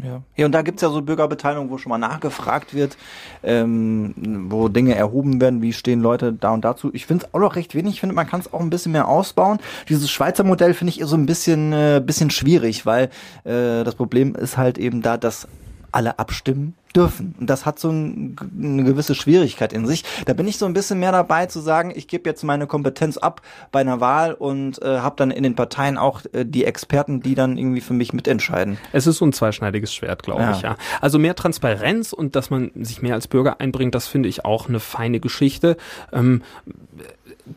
Ja. Hier und da gibt's ja so Bürgerbeteiligung, wo schon mal nachgefragt wird, ähm, wo Dinge erhoben werden, wie stehen Leute da und dazu. Ich finde es auch noch recht wenig. Ich finde, man kann es auch ein bisschen mehr ausbauen. Dieses Schweizer Modell finde ich so ein bisschen, äh, bisschen schwierig, weil äh, das Problem ist halt eben da, dass alle abstimmen dürfen. Und das hat so ein, eine gewisse Schwierigkeit in sich. Da bin ich so ein bisschen mehr dabei zu sagen, ich gebe jetzt meine Kompetenz ab bei einer Wahl und äh, habe dann in den Parteien auch äh, die Experten, die dann irgendwie für mich mitentscheiden. Es ist so ein zweischneidiges Schwert, glaube Ja. ich, ja. Also mehr Transparenz und dass man sich mehr als Bürger einbringt, das finde ich auch eine feine Geschichte. Ähm,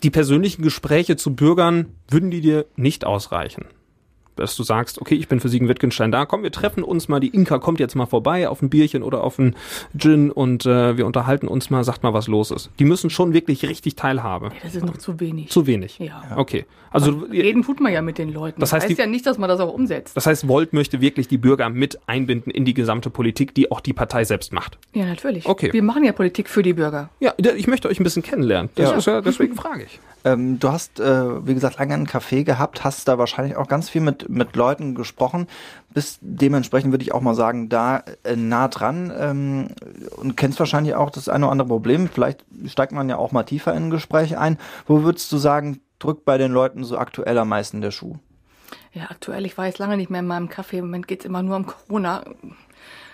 die persönlichen Gespräche zu Bürgern würden die dir nicht ausreichen. Dass du sagst, okay, ich bin für Siegen-Wittgenstein da, komm, wir treffen uns mal, die Inka kommt jetzt mal vorbei auf ein Bierchen oder auf ein Gin und äh, wir unterhalten uns mal, sagt mal, was los ist. Die müssen schon wirklich richtig Teilhabe. Ja, das ist noch zu wenig. Zu wenig. Ja. Okay. Also ihr- Reden tut man ja mit den Leuten. Das Das heißt, heißt, die- ja nicht, dass man das auch umsetzt. das heißt, Volt möchte wirklich die Bürger mit einbinden in die gesamte Politik, die auch die Partei selbst macht. ja, natürlich. Okay. Wir machen ja Politik für die Bürger. Ja, ich möchte euch ein bisschen kennenlernen. Das Ja. ist ja, deswegen frage ich. Ähm, du hast, äh, wie gesagt, lange einen Café gehabt, hast da wahrscheinlich auch ganz viel mit, mit Leuten gesprochen, bist dementsprechend, würde ich auch mal sagen, da äh, nah dran ähm, und kennst wahrscheinlich auch das eine oder andere Problem. Vielleicht steigt man ja auch mal tiefer in ein Gespräch ein. Wo würdest du sagen, drückt bei den Leuten so aktuell am meisten der Schuh? Ja, aktuell, ich war jetzt lange nicht mehr in meinem Café. Im Moment geht's immer nur um Corona.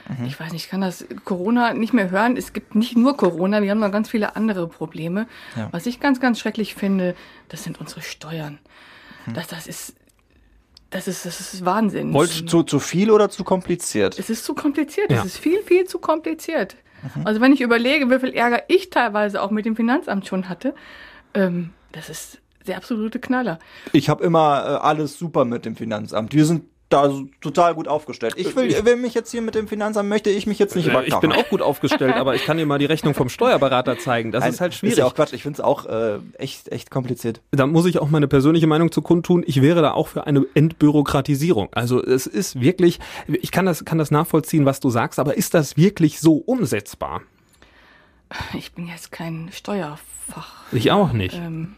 Mhm. Ich weiß nicht, ich kann das Corona nicht mehr hören. Es gibt nicht nur Corona, wir haben noch ganz viele andere Probleme. Ja. Was ich ganz, ganz schrecklich finde, das sind unsere Steuern. Mhm. Das, das ist, das ist, das ist Wahnsinn. Wolltest du zu, zu viel oder zu kompliziert? Es ist zu kompliziert. Ja. Es ist viel, viel zu kompliziert. Also wenn ich überlege, wie viel Ärger ich teilweise auch mit dem Finanzamt schon hatte, ähm, das ist der absolute Knaller. Ich habe immer äh, alles super mit dem Finanzamt. Wir sind da total gut aufgestellt. Ich will, will mich jetzt hier mit dem Finanzamt, möchte ich mich jetzt nicht Äh, ich bin auch gut aufgestellt, aber ich kann dir mal die Rechnung vom Steuerberater zeigen. Das ist halt Ist schwierig. ja auch Quatsch. Ich finde es auch äh, echt, echt kompliziert. da muss ich auch meine persönliche Meinung zu kundtun. Ich wäre da auch für eine Entbürokratisierung. Also es ist wirklich, ich kann das, kann das nachvollziehen, was du sagst, aber ist das wirklich so umsetzbar? Ich bin jetzt kein Steuerfach. Ich auch nicht. Ähm,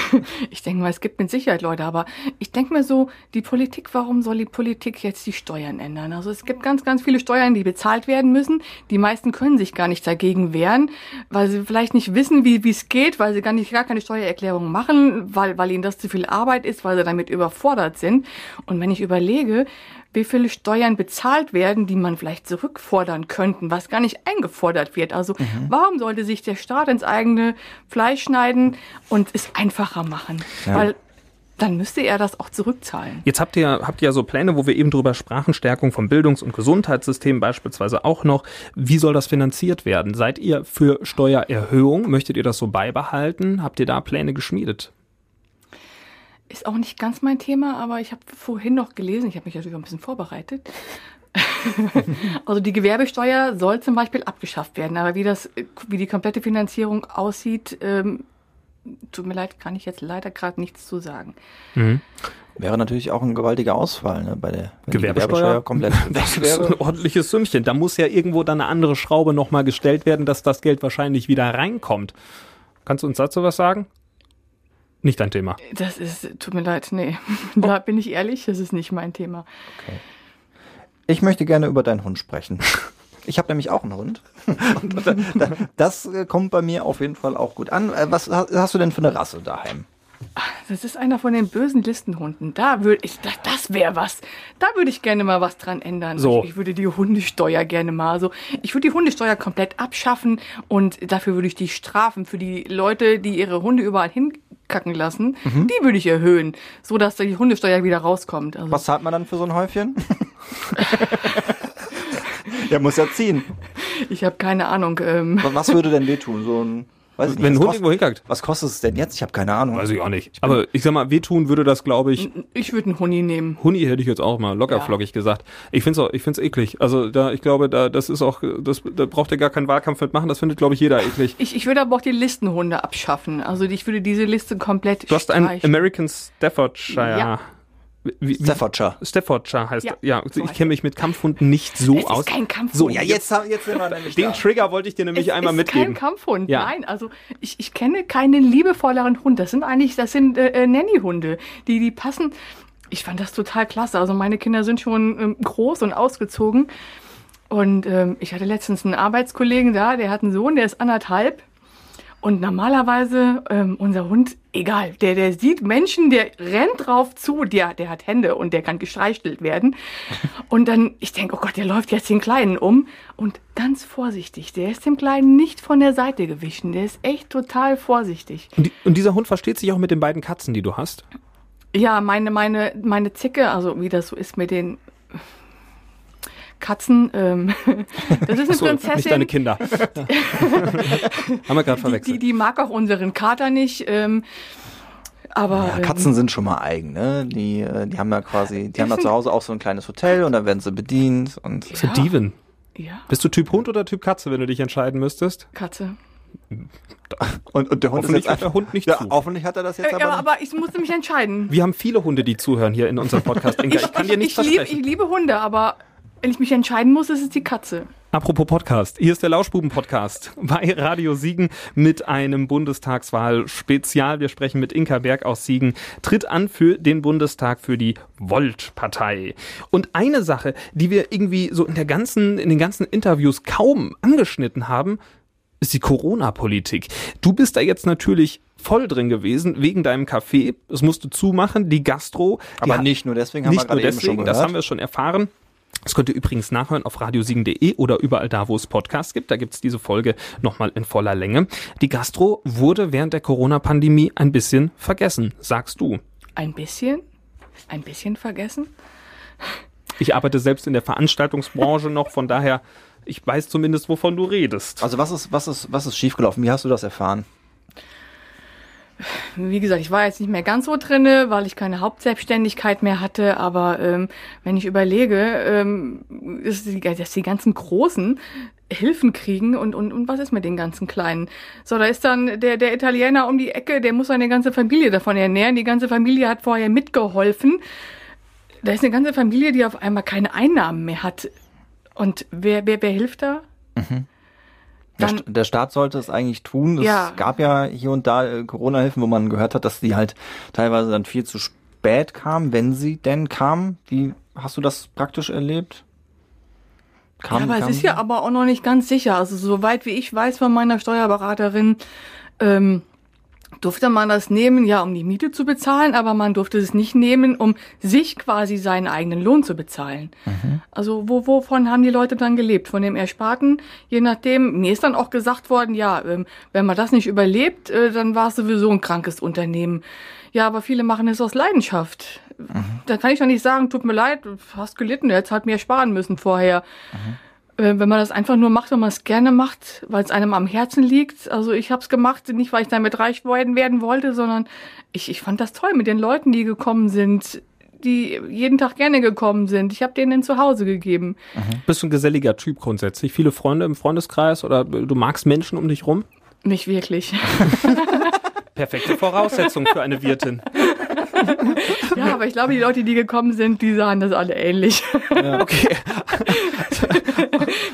ich denke mal, es gibt mit Sicherheit Leute, aber ich denke mir so, die Politik, warum soll die Politik jetzt die Steuern ändern? Also es gibt ganz, ganz viele Steuern, die bezahlt werden müssen. Die meisten können sich gar nicht dagegen wehren, weil sie vielleicht nicht wissen, wie es geht, weil sie gar nicht gar keine Steuererklärung machen, weil, weil ihnen das zu viel Arbeit ist, weil sie damit überfordert sind. Und wenn ich überlege, wie viele Steuern bezahlt werden, die man vielleicht zurückfordern könnten, was gar nicht eingefordert wird. Also warum sollte sich der Staat ins eigene Fleisch schneiden und es einfacher machen? Ja. Weil dann müsste er das auch zurückzahlen. Jetzt habt ihr, habt ihr ja so Pläne, wo wir eben drüber sprachen, Stärkung vom Bildungs- und Gesundheitssystem beispielsweise auch noch. Wie soll das finanziert werden? Seid ihr für Steuererhöhung? Möchtet ihr das so beibehalten? Habt ihr da Pläne geschmiedet? Ist auch nicht ganz mein Thema, aber ich habe vorhin noch gelesen, ich habe mich natürlich auch ein bisschen vorbereitet. also die Gewerbesteuer soll zum Beispiel abgeschafft werden, aber wie das, wie die komplette Finanzierung aussieht, ähm, tut mir leid, kann ich jetzt leider gerade nichts zu sagen. Wäre natürlich auch ein gewaltiger Ausfall, ne, bei der wenn die Gewerbesteuer? komplett Das ist ein ordentliches Sümmchen. Da muss ja irgendwo dann eine andere Schraube nochmal gestellt werden, dass das Geld wahrscheinlich wieder reinkommt. Kannst du uns dazu was sagen? Nicht dein Thema. Das ist, tut mir leid, nee. Da bin ich ehrlich, das ist nicht mein Thema. Ich möchte gerne über deinen Hund sprechen. Ich habe nämlich auch einen Hund. Und da- da- das kommt bei mir auf jeden Fall auch gut an. Äh, Was ha- hast du denn für eine Rasse daheim? Das ist einer von den bösen Listenhunden. Da würde ich, das, das wäre was. Da würde ich gerne mal was dran ändern. So. Ich, ich würde die Hundesteuer gerne mal so. Ich würde die Hundesteuer komplett abschaffen und dafür würde ich die Strafen für die Leute, die ihre Hunde überall hinkacken lassen, Mhm. die würde ich erhöhen, so dass die Hundesteuer wieder rauskommt. Also Was zahlt man dann für so ein Häufchen? Der muss ja ziehen. ich habe keine Ahnung. Ähm, Was würde denn wehtun? So ein, weiß ich nicht, Wenn ein was Hund irgendwo hinkackt. Was kostet es denn jetzt? Ich habe keine Ahnung. Weiß ich auch nicht. Aber ich sag mal, wehtun würde das, glaube ich, ich würde einen Huni nehmen. Huni hätte ich jetzt auch mal lockerflockig gesagt. Ich find's auch, ich find's eklig. Also da, ich glaube, da, das ist auch, das, da braucht ihr gar keinen Wahlkampf mitmachen. Das findet, glaube ich, jeder eklig. Ich, ich würde aber auch die Listenhunde abschaffen. Also ich würde diese Liste komplett Du hast einen. American Staffordshire. Ja. Wie, wie, Staffordshire. Staffordshire heißt Ja. Ja, so ich kenne mich mit Kampfhunden nicht so Es ist aus. kein Kampfhund. So, Ja, jetzt, haben- jetzt sind wir nämlich Den da. Trigger wollte ich dir nämlich es einmal ist mitgeben. kein Kampfhund, Ja. nein. Also ich, ich kenne keinen liebevolleren Hund. Das sind eigentlich, das sind äh, äh, Nanny-Hunde, die, die passen. Ich fand das total klasse. Also meine Kinder sind schon ähm, groß und ausgezogen. Und ähm, ich hatte letztens einen Arbeitskollegen da, der hat einen Sohn, der ist anderthalb. Und normalerweise, ähm, unser Hund, egal, der, der sieht Menschen, der rennt drauf zu, der, der hat Hände und der kann gestreichelt werden. Und dann, ich denke, oh Gott, der läuft jetzt den Kleinen um. Und ganz vorsichtig, der ist dem Kleinen nicht von der Seite gewichen. Der ist echt total vorsichtig. Und, die, und dieser Hund versteht sich auch mit den beiden Katzen, die du hast. Ja, meine, meine, meine Zicke, also wie das so ist mit den Katzen, ähm, das ist eine So, Prinzessin. nicht deine Kinder. Haben wir gerade die, verwechselt. die, die mag auch unseren Kater nicht. Ähm, aber Ja, ähm, Katzen sind schon mal eigen, ne? Die, äh, die haben ja quasi, die haben da zu Hause auch so ein kleines Hotel und dann werden sie bedient und So Diven. ja, Bist du Typ Hund oder Typ Katze, wenn du dich entscheiden müsstest? Katze. und, und der Hund Hoffentlich jetzt der Hund nicht ja, zu. hoffentlich hat er das jetzt Äh, aber, aber, nicht. aber ich musste mich entscheiden. Wir haben viele Hunde, die zuhören hier in unserem Podcast. Inga, ich kann dir nichts ich, lieb, versprechen. ich liebe Hunde, aber wenn ich mich entscheiden muss, ist es die Katze. Apropos Podcast, hier ist der Lauschbuben-Podcast bei Radio Siegen mit einem Bundestagswahl-Spezial. Wir sprechen mit Inka Berg aus Siegen, tritt an für den Bundestag für die Volt-Partei. Und eine Sache, die wir irgendwie so in der ganzen, in den ganzen Interviews kaum angeschnitten haben, ist die Corona-Politik. Du bist da jetzt natürlich voll drin gewesen, wegen deinem Café. Das musst du zumachen, die Gastro. die aber hat- nicht nur deswegen haben nicht wir gerade eben schon deswegen, gehört. das haben wir schon erfahren. Das könnt ihr übrigens nachhören auf radiosiegen.de oder überall da, wo es Podcasts gibt. Da gibt's diese Folge nochmal in voller Länge. Die Gastro wurde während der Corona-Pandemie ein bisschen vergessen, sagst du. Ein bisschen? Ein bisschen vergessen? Ich arbeite selbst in der Veranstaltungsbranche noch, von daher, ich weiß zumindest, wovon du redest. Also was ist, was ist, was ist schiefgelaufen? Wie hast du das erfahren? Wie gesagt, ich war jetzt nicht mehr ganz so drinne, weil ich keine Hauptselbstständigkeit mehr hatte. Aber ähm, wenn ich überlege, ähm, ist die, dass die ganzen Großen Hilfen kriegen und, und, und was ist mit den ganzen Kleinen? So, da ist dann der, der Italiener um die Ecke, der muss seine ganze Familie davon ernähren. Die ganze Familie hat vorher mitgeholfen. Da ist eine ganze Familie, die auf einmal keine Einnahmen mehr hat. Und wer, wer, wer hilft da? Der, Dann- St- der Staat sollte es eigentlich tun. Es Ja. gab ja hier und da äh, Corona-Hilfen, wo man gehört hat, dass die halt teilweise dann viel zu spät kamen, wenn sie denn kamen. Wie hast du das praktisch erlebt? Kam, ja, aber es kam ist sie? ja aber auch noch nicht ganz sicher. Also soweit wie ich weiß von meiner Steuerberaterin, ähm, durfte man das nehmen, ja, um die Miete zu bezahlen, aber man durfte es nicht nehmen, um sich quasi seinen eigenen Lohn zu bezahlen. Also wo, wovon haben die Leute dann gelebt? Von dem Ersparten? Je nachdem, mir ist dann auch gesagt worden, ja, ähm, wenn man das nicht überlebt, äh, dann war es sowieso ein krankes Unternehmen. Ja, aber viele machen es aus Leidenschaft. Da kann ich doch nicht sagen, tut mir leid, hast gelitten, hättest halt mehr sparen müssen vorher. Äh, wenn man das einfach nur macht, wenn man es gerne macht, weil es einem am Herzen liegt. Also ich habe es gemacht, nicht weil ich damit reich werden, werden wollte, sondern ich, ich fand das toll mit den Leuten, die gekommen sind, die jeden Tag gerne gekommen sind. Ich habe denen ein Zuhause gegeben. Bist du ein geselliger Typ grundsätzlich? Viele Freunde im Freundeskreis oder du magst Menschen um dich rum? Nicht wirklich. Perfekte Voraussetzung für eine Wirtin. Ja, aber ich glaube, die Leute, die gekommen sind, die sahen das alle ähnlich. Okay.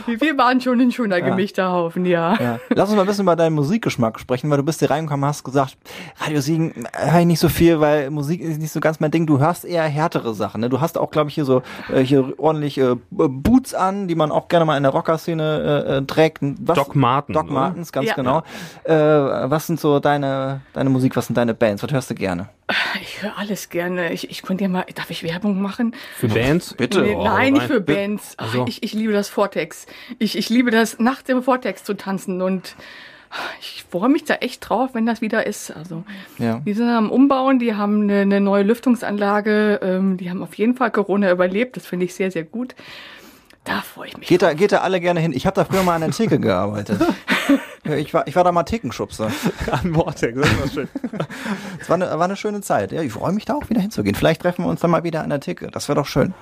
Wir waren schon ein schöner gemischter Haufen, ja. Ja. Lass uns mal ein bisschen über deinen Musikgeschmack sprechen, weil du bist hier reingekommen hast gesagt, Radio Siegen höre ich nicht so viel, weil Musik ist nicht so ganz mein Ding. Du hörst eher härtere Sachen. Ne? Du hast auch, glaube ich, hier so äh, hier ordentlich äh, Boots an, die man auch gerne mal in der Rockerszene äh, äh, trägt. Was, Doc Marten, Doc? Martens, ganz Ja. genau. Äh, was sind so deine deine Musik? Was sind deine Bands? Was hörst du gerne? Ich höre alles gerne. Ich, ich könnte ja mal, darf ich Werbung machen? Für Bands? Bitte. Nee, Oh, nein, nicht für Bands. Ach, Also. ich, ich liebe das Vortex. Ich, ich liebe das, nachts im Vortex zu tanzen und ich freue mich da echt drauf, wenn das wieder ist. Also, Ja. die sind am Umbauen, die haben eine, eine neue Lüftungsanlage, ähm, die haben auf jeden Fall Corona überlebt. Das finde ich sehr, sehr gut. Da freue ich mich. Geht da, geht da alle gerne hin. Ich habe da früher mal an der Theke gearbeitet. Ja, Ich war, ich war da mal Thekenschubser. An Vortex, das war schön. Es war eine, war eine schöne Zeit. Ja, ich freue mich da auch wieder hinzugehen. Vielleicht treffen wir uns dann mal wieder an der Theke. Das wäre doch schön.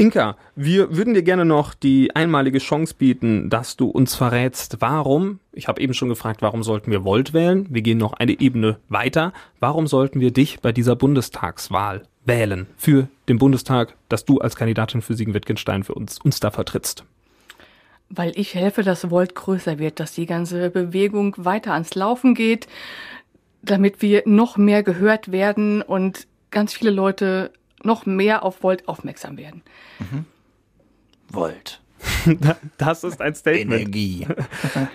Inka, wir würden dir gerne noch die einmalige Chance bieten, dass du uns verrätst, warum, ich habe eben schon gefragt, warum sollten wir Volt wählen? Wir gehen noch eine Ebene weiter. Warum sollten wir dich bei dieser Bundestagswahl wählen für den Bundestag, dass du als Kandidatin für Siegen-Wittgenstein für uns, uns da vertrittst? Weil ich helfe, dass Volt größer wird, dass die ganze Bewegung weiter ans Laufen geht, damit wir noch mehr gehört werden und ganz viele Leute noch mehr auf Volt aufmerksam werden. Volt. Das ist ein Statement. Energie.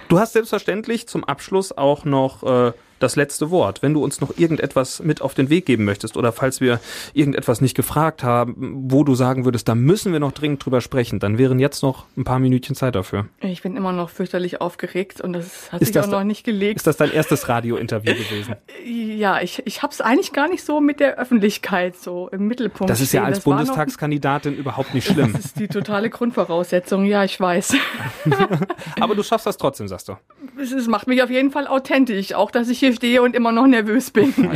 Du hast selbstverständlich zum Abschluss auch noch äh, das letzte Wort. Wenn du uns noch irgendetwas mit auf den Weg geben möchtest oder falls wir irgendetwas nicht gefragt haben, wo du sagen würdest, da müssen wir noch dringend drüber sprechen, dann wären jetzt noch ein paar Minütchen Zeit dafür. Ich bin immer noch fürchterlich aufgeregt und das hat Ist sich das auch noch nicht gelegt. Ist das dein erstes Radiointerview gewesen? Ja, ich, ich habe es eigentlich gar nicht so mit der Öffentlichkeit so im Mittelpunkt. Das ist ja stehen. als Das Bundestagskandidatin überhaupt nicht schlimm. Das ist die totale Grundvoraussetzung, ja, ich weiß. Aber du schaffst das trotzdem, sagst du. Es macht mich auf jeden Fall authentisch, auch dass ich hier stehe und immer noch nervös bin.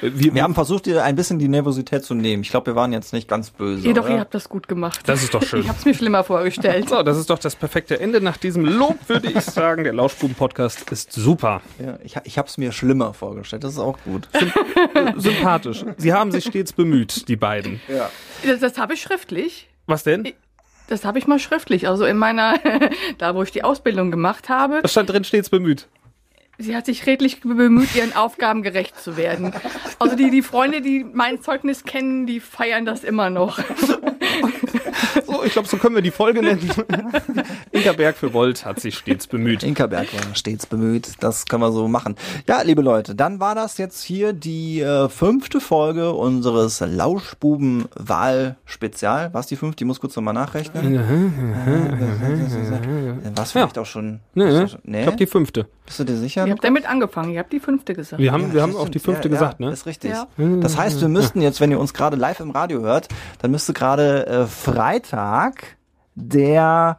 Wir, Wir haben versucht, dir ein bisschen die Nervosität zu nehmen. Ich glaube, wir waren jetzt nicht ganz böse. Jedoch, oder? ihr habt das gut gemacht. Das ist doch schön. Ich habe es mir schlimmer vorgestellt. so, das ist doch das perfekte Ende. Nach diesem Lob würde ich sagen, der Lauschbuben-Podcast ist super. ja, ich ich habe es mir schlimmer vorgestellt. Das ist auch gut. Sympathisch. Sie haben sich stets bemüht, die beiden. Das, das habe ich schriftlich. Was denn? Das habe ich mal schriftlich. Also in meiner, da wo ich die Ausbildung gemacht habe. Was stand drin, stets bemüht? Sie hat sich redlich bemüht, ihren Aufgaben gerecht zu werden. Also die, die Freunde, die mein Zeugnis kennen, die feiern das immer noch. So, ich glaube, so können wir die Folge nennen. Inka Berg für Volt hat sich stets bemüht. Inkerberg war stets bemüht. Das können wir so machen. Ja, liebe Leute, dann war das jetzt hier die äh, fünfte Folge unseres Lauschbuben-Wahl-Spezial. Was die fünfte? Die muss kurz nochmal nachrechnen. Was vielleicht auch schon. Nee, was nee. auch schon- nee? Ich glaube, die fünfte. Bist du dir sicher? Ihr habt damit angefangen, ihr habt die fünfte gesagt. Wir haben, wir haben Ja, auch die fünfte ja, gesagt, ja, ne? Ist richtig. Ja. Das heißt, wir müssten jetzt, wenn ihr uns gerade live im Radio hört, dann müsste gerade äh, Freitag der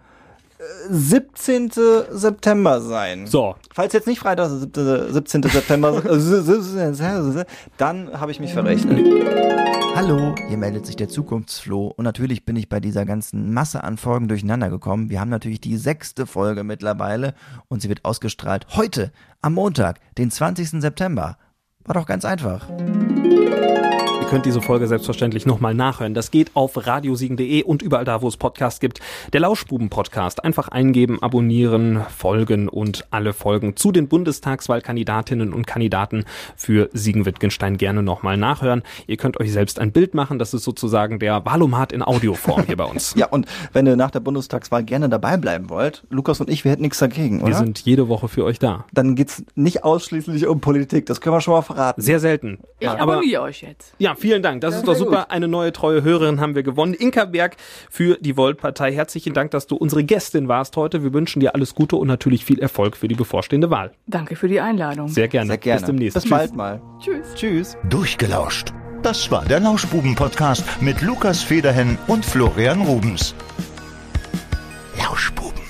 äh, 17. September sein. So, Falls jetzt nicht Freitag der 17. September, äh, dann habe ich mich verrechnet. Hallo, hier meldet sich der Zukunftsfloh und natürlich bin ich bei dieser ganzen Masse an Folgen durcheinander gekommen. Wir haben natürlich die sechste Folge mittlerweile und sie wird ausgestrahlt heute am Montag, den 20. September. War doch ganz einfach. Ihr könnt diese Folge selbstverständlich nochmal nachhören. Das geht auf radiosiegen.de und überall da, wo es Podcasts gibt. Der Lauschbuben-Podcast. Einfach eingeben, abonnieren, folgen und alle Folgen zu den Bundestagswahlkandidatinnen und Kandidaten für Siegen-Wittgenstein gerne nochmal nachhören. Ihr könnt euch selbst ein Bild machen. Das ist sozusagen der Valomat in Audioform hier bei uns. Ja, und wenn ihr nach der Bundestagswahl gerne dabei bleiben wollt, Lukas und ich, wir hätten nichts dagegen, oder? Wir sind jede Woche für euch da. Dann geht's nicht ausschließlich um Politik, das können wir schon mal verraten. Sehr selten. Ich Aber abonniere euch jetzt. Ja, vielen Dank. Das ist doch super. Eine neue treue Hörerin haben wir gewonnen. Inka Berg für die Volt-Partei. Herzlichen Dank, dass du unsere Gästin warst heute. Wir wünschen dir alles Gute und natürlich viel Erfolg für die bevorstehende Wahl. Danke für die Einladung. Sehr gerne. Sehr gerne. Bis demnächst. Bis Tschüss. bald mal. Tschüss. Tschüss. Durchgelauscht. Das war der Lauschbuben-Podcast mit Lukas Federhen und Florian Rubens. Lauschbuben.